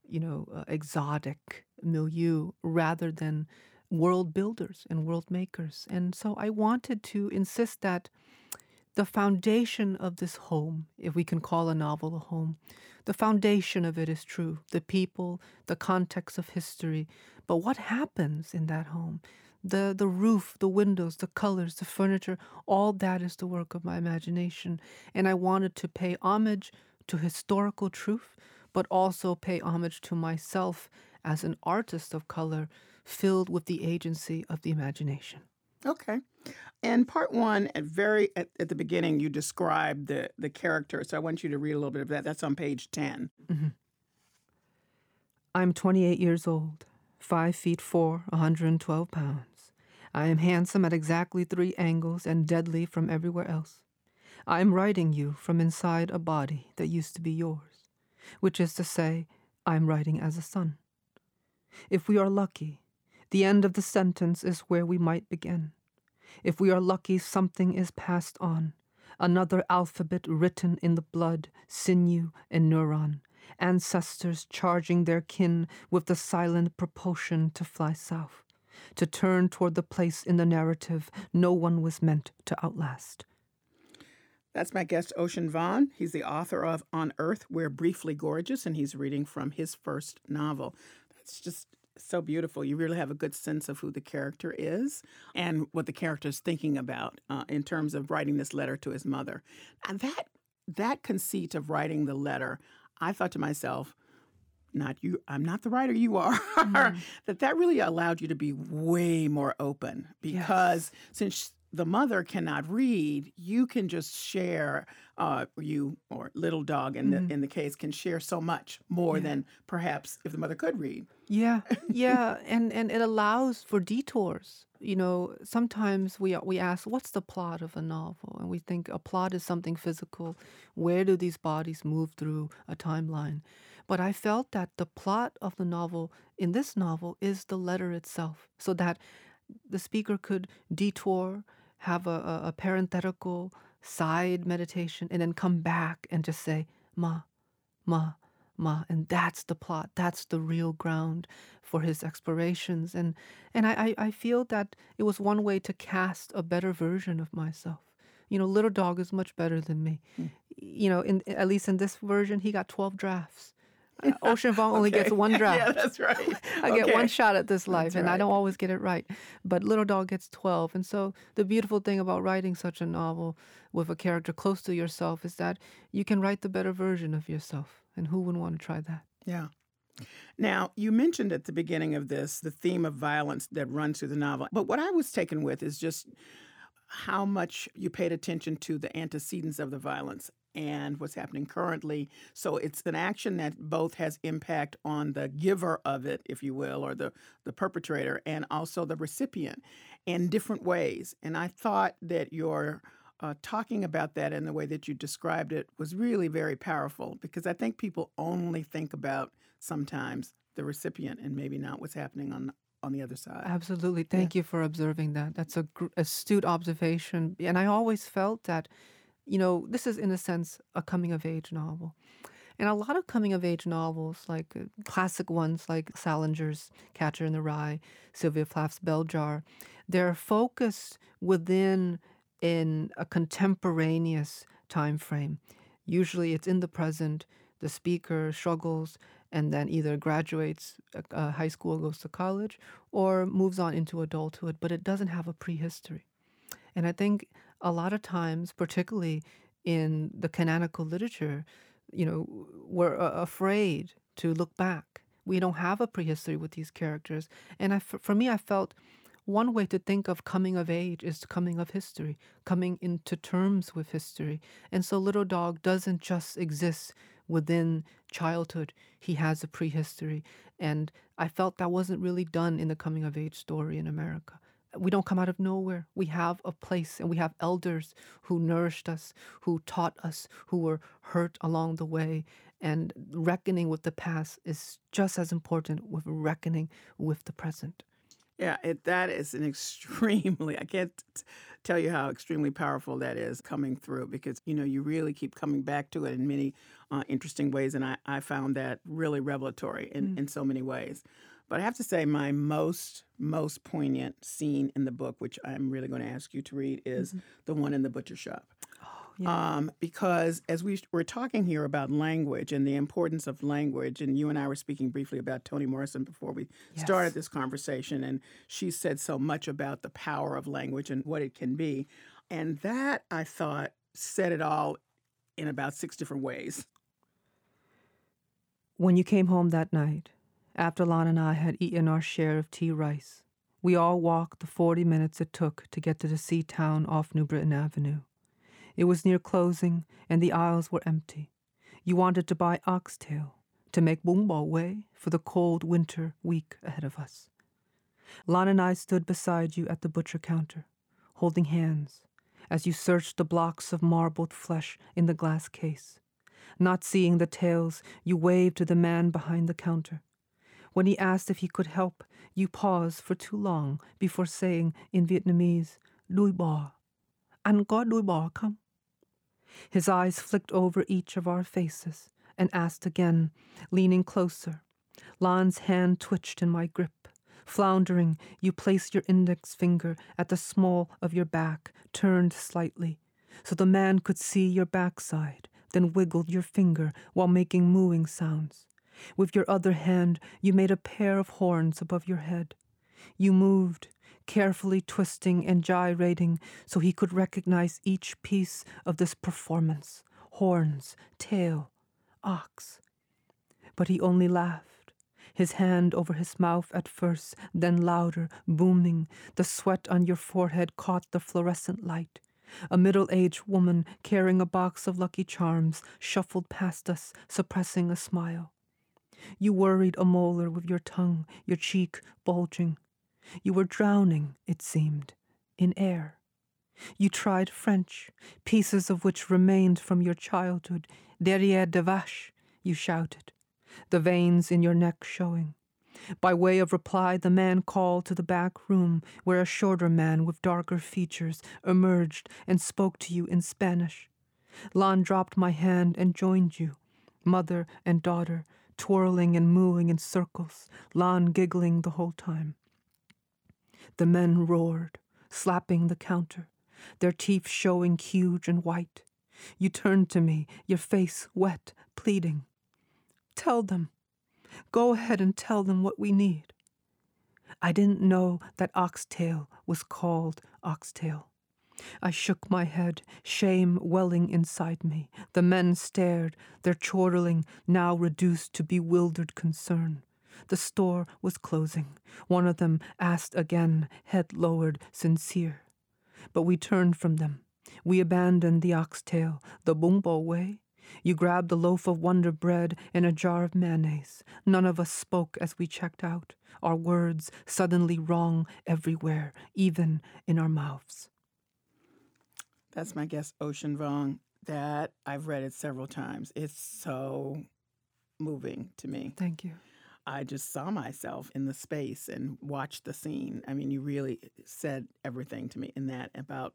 you know, uh, exotic milieu rather than world builders and world makers. And so I wanted to insist that the foundation of this home, if we can call a novel a home, the foundation of it is true the people, the context of history. But what happens in that home? the the roof, the windows, the colors, the furniture, all that is the work of my imagination. And I wanted to pay homage to historical truth, but also pay homage to myself as an artist of color filled with the agency of the imagination. Okay. And part one, at very at, at the beginning, you describe the the character. So I want you to read a little bit of that. That's on page 10 mm-hmm. I'm 28 years old, five feet four, 112 pounds. I am handsome at exactly three angles and deadly from everywhere else. I am writing you from inside a body that used to be yours, which is to say, I am writing as a son. If we are lucky, the end of the sentence is where we might begin. If we are lucky, something is passed on, another alphabet written in the blood, sinew, and neuron, ancestors charging their kin with the silent propulsion to fly south to turn toward the place in the narrative no one was meant to outlast. That's my guest, Ocean Vuong. He's the author of On Earth, We're Briefly Gorgeous, and he's reading from his first novel. That's just so beautiful. You really have a good sense of who the character is and what the character is thinking about uh, in terms of writing this letter to his mother. And that that conceit of writing the letter, I thought to myself, not you i'm not the writer you are mm. that that really allowed you to be way more open because yes. since the mother cannot read, you can just share. Uh, you or little dog in mm-hmm. the in the case can share so much more yeah. than perhaps if the mother could read. Yeah, yeah, and and it allows for detours. You know, sometimes we we ask, "What's the plot of a novel?" And we think a plot is something physical. Where do these bodies move through a timeline? But I felt that the plot of the novel in this novel is the letter itself, so that the speaker could detour have a, a, a parenthetical side meditation, and then come back and just say, Ma, Ma, Ma. And that's the plot. That's the real ground for his explorations. And, and I, I feel that it was one way to cast a better version of myself. You know, Little Dog is much better than me. Mm. You know, in at least in this version, he got 12 drafts. Uh, Ocean Vuong only okay. gets one draft. yeah, that's right. I okay. get one shot at this life, that's and right. I don't always get it right. But Little Dog gets 12. And so the beautiful thing about writing such a novel with a character close to yourself is that you can write the better version of yourself. And who wouldn't want to try that? Yeah. Now, you mentioned at the beginning of this the theme of violence that runs through the novel. But what I was taken with is just how much you paid attention to the antecedents of the violence and what's happening currently. So it's an action that both has impact on the giver of it, if you will, or the, the perpetrator, and also the recipient in different ways. And I thought that your uh, talking about that in the way that you described it was really very powerful because I think people only think about sometimes the recipient and maybe not what's happening on on the other side. Absolutely. Thank yeah. you for observing that. That's a gr- astute observation. And I always felt that you know, this is in a sense a coming of age novel. And a lot of coming of age novels, like uh, classic ones like Salinger's Catcher in the Rye, Sylvia Plath's Bell Jar, they're focused within in a contemporaneous time frame. Usually it's in the present, the speaker struggles and then either graduates uh, uh high school, goes to college, or moves on into adulthood, but it doesn't have a prehistory. And I think a lot of times, particularly in the canonical literature, you know, we're uh, afraid to look back. We don't have a prehistory with these characters. And I, for me, I felt one way to think of coming of age is coming of history, coming into terms with history. And so Little Dog doesn't just exist within childhood, he has a prehistory. And I felt that wasn't really done in the coming of age story in America we don't come out of nowhere. We have a place and we have elders who nourished us, who taught us, who were hurt along the way. And reckoning with the past is just as important with reckoning with the present. Yeah, it, that is an extremely, I can't t- tell you how extremely powerful that is coming through because, you know, you really keep coming back to it in many uh, interesting ways. And I, I found that really revelatory in, mm. in so many ways. But I have to say, my most most poignant scene in the book, which I'm really going to ask you to read, is mm-hmm. the one in the butcher shop. Oh, yeah. Um, because as we were talking here about language and the importance of language, and you and I were speaking briefly about Toni Morrison before we yes. started this conversation, and she said so much about the power of language and what it can be. And that I thought said it all in about six different ways. When you came home that night, after Lan and I had eaten our share of tea rice, we all walked the 40 minutes it took to get to the C-Town off New Britain Avenue. It was near closing, and the aisles were empty. You wanted to buy oxtail to make bún bò Huế for the cold winter week ahead of us. Lan and I stood beside you at the butcher counter, holding hands, as you searched the blocks of marbled flesh in the glass case. Not seeing the tails, you waved to the man behind the counter. When he asked if he could help, you paused for too long before saying in Vietnamese, Đuôi bò. Anh có đuôi bò không? His eyes flicked over each of our faces and asked again, leaning closer. Lan's hand twitched in my grip. Floundering, you placed your index finger at the small of your back, turned slightly. so the man could see your backside, then wiggled your finger while making mooing sounds. With your other hand, you made a pair of horns above your head. You moved, carefully twisting and gyrating so he could recognize each piece of this performance horns, tail, ox. But he only laughed, his hand over his mouth at first, then louder, booming. The sweat on your forehead caught the fluorescent light. A middle aged woman carrying a box of Lucky Charms shuffled past us, suppressing a smile. You worried a molar with your tongue, your cheek bulging. You were drowning, it seemed, in air. You tried French, pieces of which remained from your childhood. Derrière de vache, you shouted, the veins in your neck showing. By way of reply, the man called to the back room, where a shorter man with darker features emerged and spoke to you in Spanish. Lan dropped my hand and joined you, mother and daughter, twirling and mooing in circles, Lan giggling the whole time. The men roared, slapping the counter, their teeth showing huge and white. You turned to me, your face wet, pleading. Tell them. Go ahead and tell them what we need. I didn't know that oxtail was called oxtail. I shook my head, shame welling inside me. The men stared, their chortling now reduced to bewildered concern. The store was closing. One of them asked again, head lowered, sincere. But we turned from them. We abandoned the oxtail, the bún bò Huế. You grabbed a loaf of Wonder Bread and a jar of mayonnaise. None of us spoke as we checked out, our words suddenly wrong everywhere, even in our mouths. That's my guest, Ocean Vuong. That I've read it several times. It's so moving to me. Thank you. I just saw myself in the space and watched the scene. I mean, you really said everything to me in that about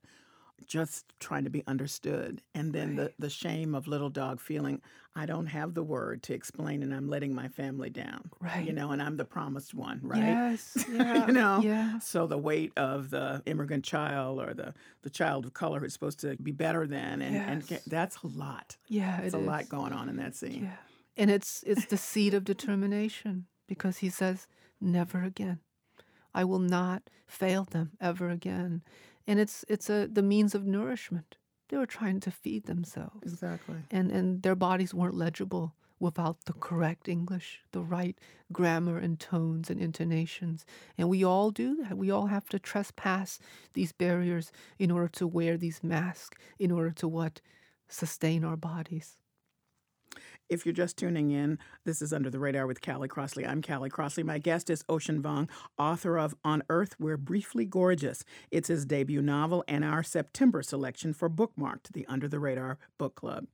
just trying to be understood. And then right. the, the shame of little dog feeling, I don't have the word to explain and I'm letting my family down. Right. You know, and I'm the promised one, right? Yes. Yeah. you know? Yeah. So the weight of the immigrant child or the, the child of color who's supposed to be better than and, yes. and that's a lot. Yeah. It's it a is. lot going on in that scene. Yeah. And it's it's the seed of determination because he says, Never again. I will not fail them ever again and it's it's a the means of nourishment. They were trying to feed themselves. Exactly. And and their bodies weren't legible without the correct English, the right grammar and tones and intonations. And we all do that. We all have to trespass these barriers in order to wear these masks, in order to what? Sustain our bodies. If you're just tuning in, this is Under the Radar with Callie Crossley. I'm Callie Crossley. My guest is Ocean Vuong, author of On Earth We're Briefly Gorgeous. It's his debut novel and our September selection for Bookmarked, the Under the Radar Book Club.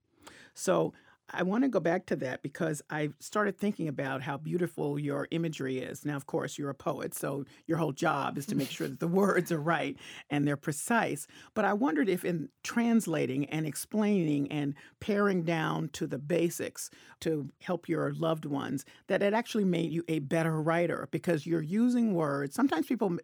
So I want to go back to that because I started thinking about how beautiful your imagery is. Now, of course, you're a poet, so your whole job is to make sure that the words are right and they're precise. But I wondered if, in translating and explaining and paring down to the basics to help your loved ones, that it actually made you a better writer because you're using words. Sometimes people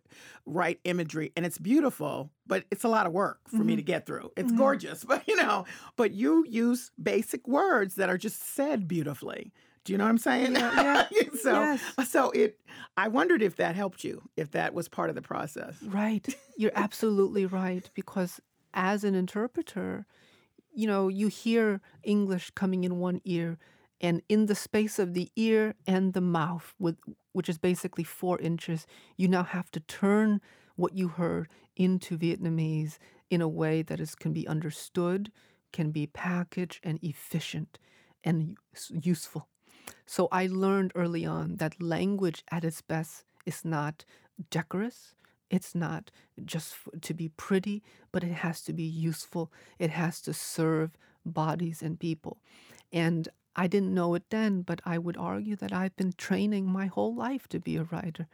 write imagery and it's beautiful, but it's a lot of work for mm-hmm. me to get through. It's mm-hmm. gorgeous, but you know, but you use basic words that are just said beautifully. Do you know what I'm saying? Yeah. yeah. so, yes. so it. I wondered if that helped you, if that was part of the process. Right. You're absolutely right because as an interpreter, you know, you hear English coming in one ear, and in the space of the ear and the mouth, with which is basically four inches, you now have to turn what you heard into Vietnamese in a way that is can be understood, can be packaged and efficient and useful. So I learned early on that language at its best is not decorous. It's not just to be pretty, but it has to be useful. It has to serve bodies and people. And I didn't know it then, but I would argue that I've been training my whole life to be a writer,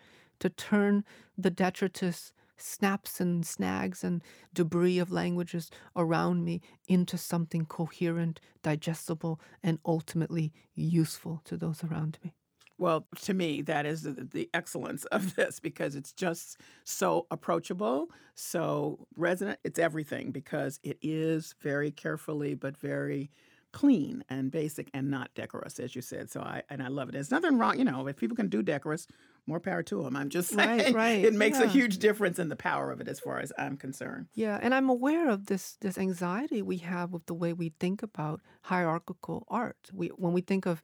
to turn the detritus snaps and snags and debris of languages around me into something coherent, digestible, and ultimately useful to those around me. Well, to me, that is the, excellence of this because it's just so approachable, so resonant. It's everything because it is very carefully but very clean and basic and not decorous, as you said. So I and I love it. There's nothing wrong, you know. If people can do decorous, more power to them. I'm just saying, Right, right, it makes a huge difference in the power of it, as far as I'm concerned. Yeah, and I'm aware of this this anxiety we have with the way we think about hierarchical art. We when we think of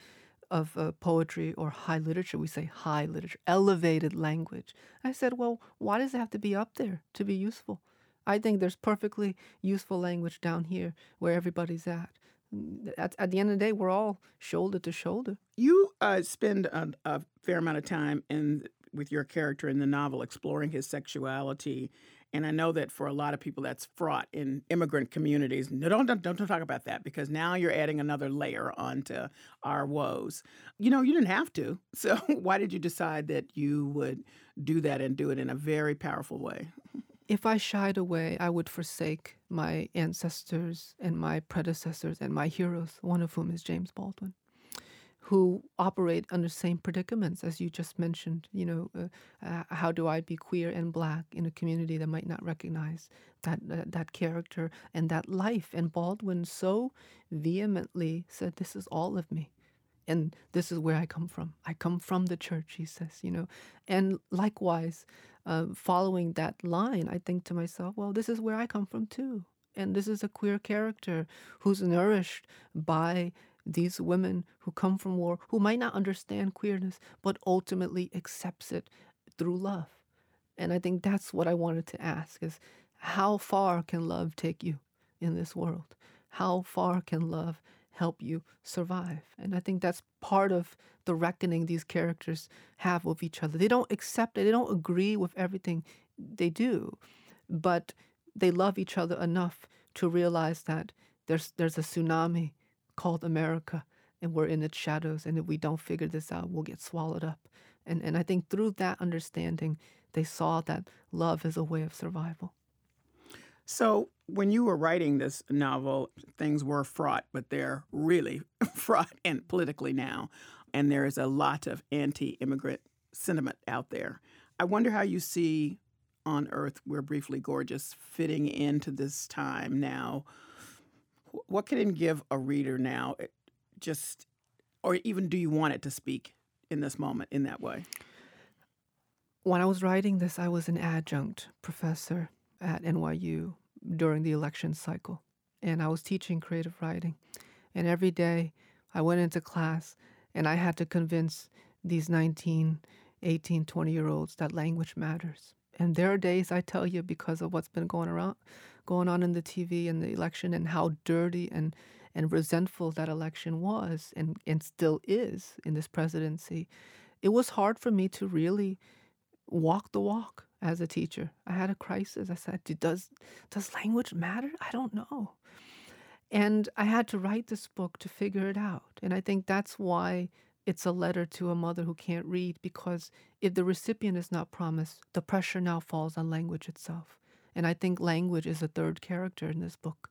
of uh, poetry or high literature, we say high literature, elevated language. I said, well, why does it have to be up there to be useful? I think there's perfectly useful language down here where everybody's at. At, at the end of the day, we're all shoulder to shoulder. You uh, spend a, a fair amount of time in with your character in the novel exploring his sexuality, and I know that for a lot of people that's fraught in immigrant communities. No, don't don't, don't talk about that because now you're adding another layer onto our woes. You know, you didn't have to. So why did you decide that you would do that and do it in a very powerful way? If I shied away, I would forsake my ancestors and my predecessors and my heroes, one of whom is James Baldwin, who operate under same predicaments as you just mentioned. You know, uh, uh, how do I be queer and black in a community that might not recognize that uh, that character and that life? And Baldwin so vehemently said, "This is all of me." And this is where I come from. I come from the church, he says, you know. And likewise, uh, following that line, I think to myself, well, this is where I come from too. And this is a queer character who's nourished by these women who come from war, who might not understand queerness, but ultimately accepts it through love. And I think that's what I wanted to ask is how far can love take you in this world? How far can love help you survive. And I think that's part of the reckoning these characters have with each other. They don't accept it, they don't agree with everything they do, but they love each other enough to realize that there's there's a tsunami called America and we're in its shadows and if we don't figure this out, we'll get swallowed up. And and I think through that understanding, they saw that love is a way of survival. So, when you were writing this novel, things were fraught, but they're really fraught and politically now. And there is a lot of anti immigrant sentiment out there. I wonder how you see On Earth, We're Briefly Gorgeous fitting into this time now. What can it give a reader now? Just, or even do you want it to speak in this moment in that way? When I was writing this, I was an adjunct professor at NYU during the election cycle, and I was teaching creative writing. And every day I went into class and I had to convince these 19, 18, 20 year olds that language matters. And there are days I tell you because of what's been going around, going on in the TV and the election and how dirty and and resentful that election was and, and still is in this presidency. It was hard for me to really walk the walk as a teacher. I had a crisis. I said, "Does does language matter? I don't know." And I had to write this book to figure it out. And I think that's why it's a letter to a mother who can't read because if the recipient is not promised, the pressure now falls on language itself. And I think language is a third character in this book.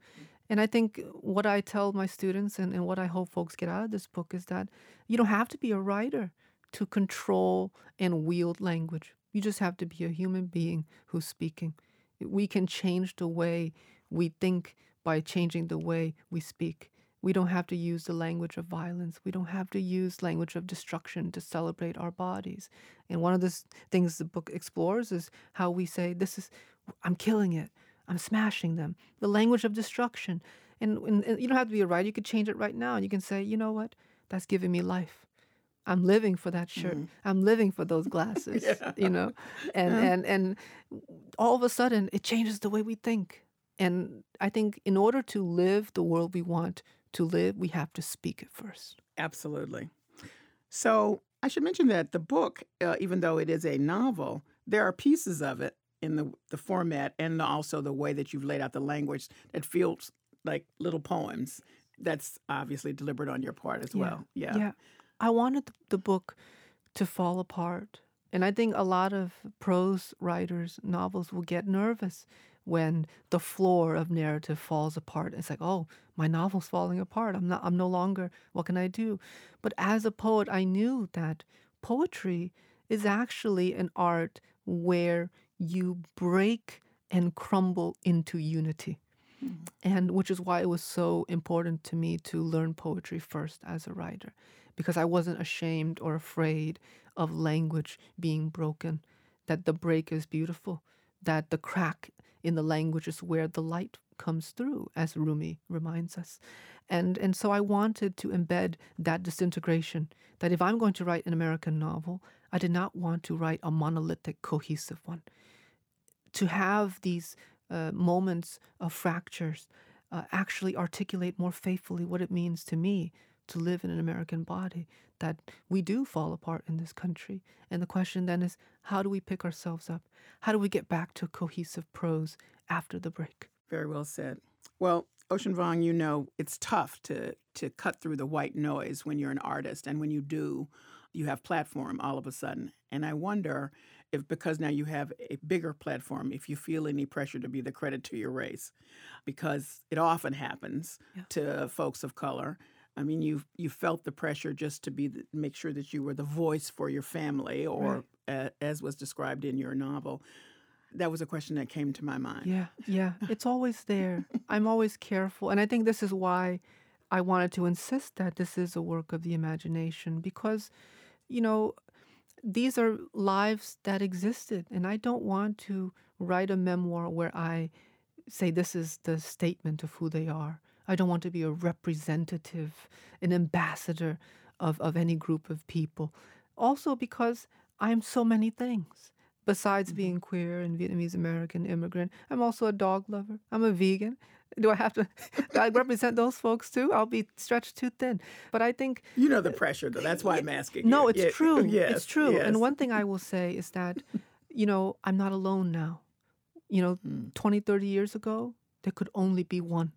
And I think what I tell my students and, and what I hope folks get out of this book is that you don't have to be a writer to control and wield language. You just have to be a human being who's speaking. We can change the way we think by changing the way we speak. We don't have to use the language of violence. We don't have to use language of destruction to celebrate our bodies. And one of the things the book explores is how we say, This is, I'm killing it. I'm smashing them. The language of destruction. And, and, and you don't have to be a writer. You could change it right now. You can say, You know what? That's giving me life. I'm living for that shirt. I'm living for those glasses. You know, and Yeah. and and all of a sudden it changes the way we think. And I think in order to live the world we want to live, we have to speak it first. Absolutely. So I should mention that the book, uh, even though it is a novel, there are pieces of it in the the format and also the way that you've laid out the language that feels like little poems. That's obviously deliberate on your part as well. Yeah. Yeah. I wanted the book to fall apart. And I think a lot of prose writers, novels will get nervous when the floor of narrative falls apart. It's like, oh, my novel's falling apart. I'm not I'm no longer what can I do? But as a poet, I knew that poetry is actually an art where you break and crumble into unity. Mm-hmm. And which is why it was so important to me to learn poetry first as a writer, because I wasn't ashamed or afraid of language being broken, that the break is beautiful, that the crack in the language is where the light comes through, as Rumi reminds us. And, and so I wanted to embed that disintegration, that if I'm going to write an American novel, I did not want to write a monolithic, cohesive one. To have these uh, moments of fractures uh, actually articulate more faithfully what it means to me to live in an American body, that we do fall apart in this country. And the question then is how do we pick ourselves up? How do we get back to cohesive prose after the break? Very well said. Well, Ocean Vuong, you know it's tough to to cut through the white noise when you're an artist, and when you do, you have platform all of a sudden. And I wonder if because now you have a bigger platform, if you feel any pressure to be the credit to your race, because it often happens yeah. to folks of color. I mean, you you felt the pressure just to be the, make sure that you were the voice for your family, or right. as was described in your novel. That was a question that came to my mind. Yeah, yeah, it's always there. I'm always careful, and I think this is why I wanted to insist that this is a work of the imagination because, you know, these are lives that existed, and I don't want to write a memoir where I say this is the statement of who they are. I don't want to be a representative, an ambassador of, of any group of people. Also, because I'm so many things. Besides mm-hmm. being queer and Vietnamese American immigrant, I'm also a dog lover. I'm a vegan. Do I have to I represent those folks too? I'll be stretched too thin. But I think You know the pressure though. That's why I'm asking. No, you. it's yeah. true. Yes, it's true. Yes. And one thing I will say is that, you know, I'm not alone now. You know, mm. 20, 30 years ago, there could only be one.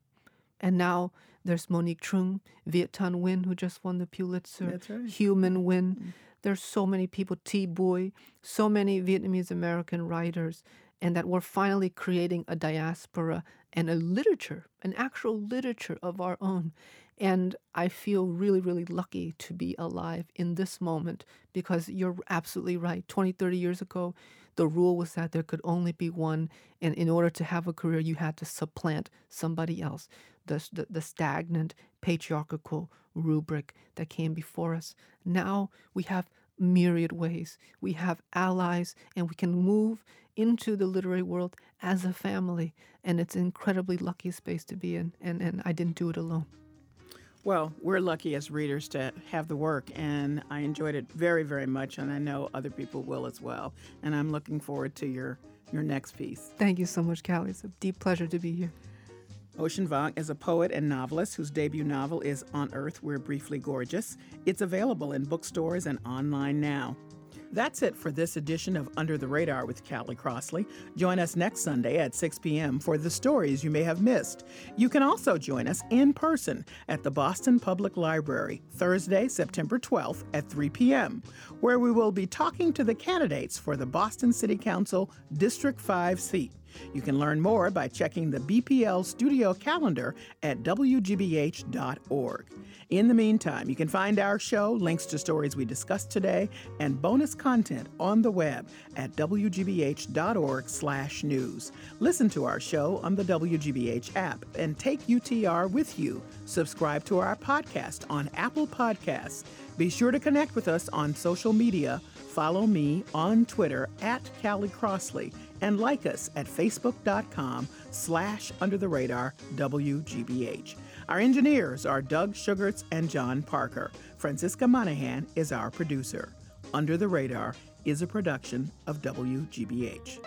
And now there's Monique Truong, Viet Thanh Nguyen, who just won the Pulitzer, right. Hieu Minh Nguyen. Mm. There's so many people, Thi Bui, so many Vietnamese American writers, and that we're finally creating a diaspora and a literature, an actual literature of our own. And I feel really, really lucky to be alive in this moment because you're absolutely right. 20, 30 years ago, the rule was that there could only be one. And in order to have a career, you had to supplant somebody else. The, the, the stagnant patriarchal rubric that came before us. Now we have myriad ways. We have allies, and we can move into the literary world as a family. And it's an incredibly lucky space to be in. And, and I didn't do it alone. Well, we're lucky as readers to have the work, and I enjoyed it very, very much, and I know other people will as well. And I'm looking forward to your your next piece. Thank you so much, Callie. It's a deep pleasure to be here. Ocean Vuong is a poet and novelist whose debut novel is On Earth We're Briefly Gorgeous. It's available in bookstores and online now. That's it for this edition of Under the Radar with Callie Crossley. Join us next Sunday at 6 p.m. for the stories you may have missed. You can also join us in person at the Boston Public Library Thursday, September 12th at 3 p.m., where we will be talking to the candidates for the Boston City Council District 5 seat. You can learn more by checking the BPL studio calendar at WGBH.org. In the meantime, you can find our show, links to stories we discussed today, and bonus content on the web at WGBH.org/news. Listen to our show on the WGBH app and take UTR with you. Subscribe to our podcast on Apple Podcasts. Be sure to connect with us on social media. Follow me on Twitter at Callie Crossley and like us at facebook.com slash under the radar WGBH. Our engineers are Doug Sugarts and John Parker. Francisca Monahan is our producer. Under the Radar is a production of WGBH.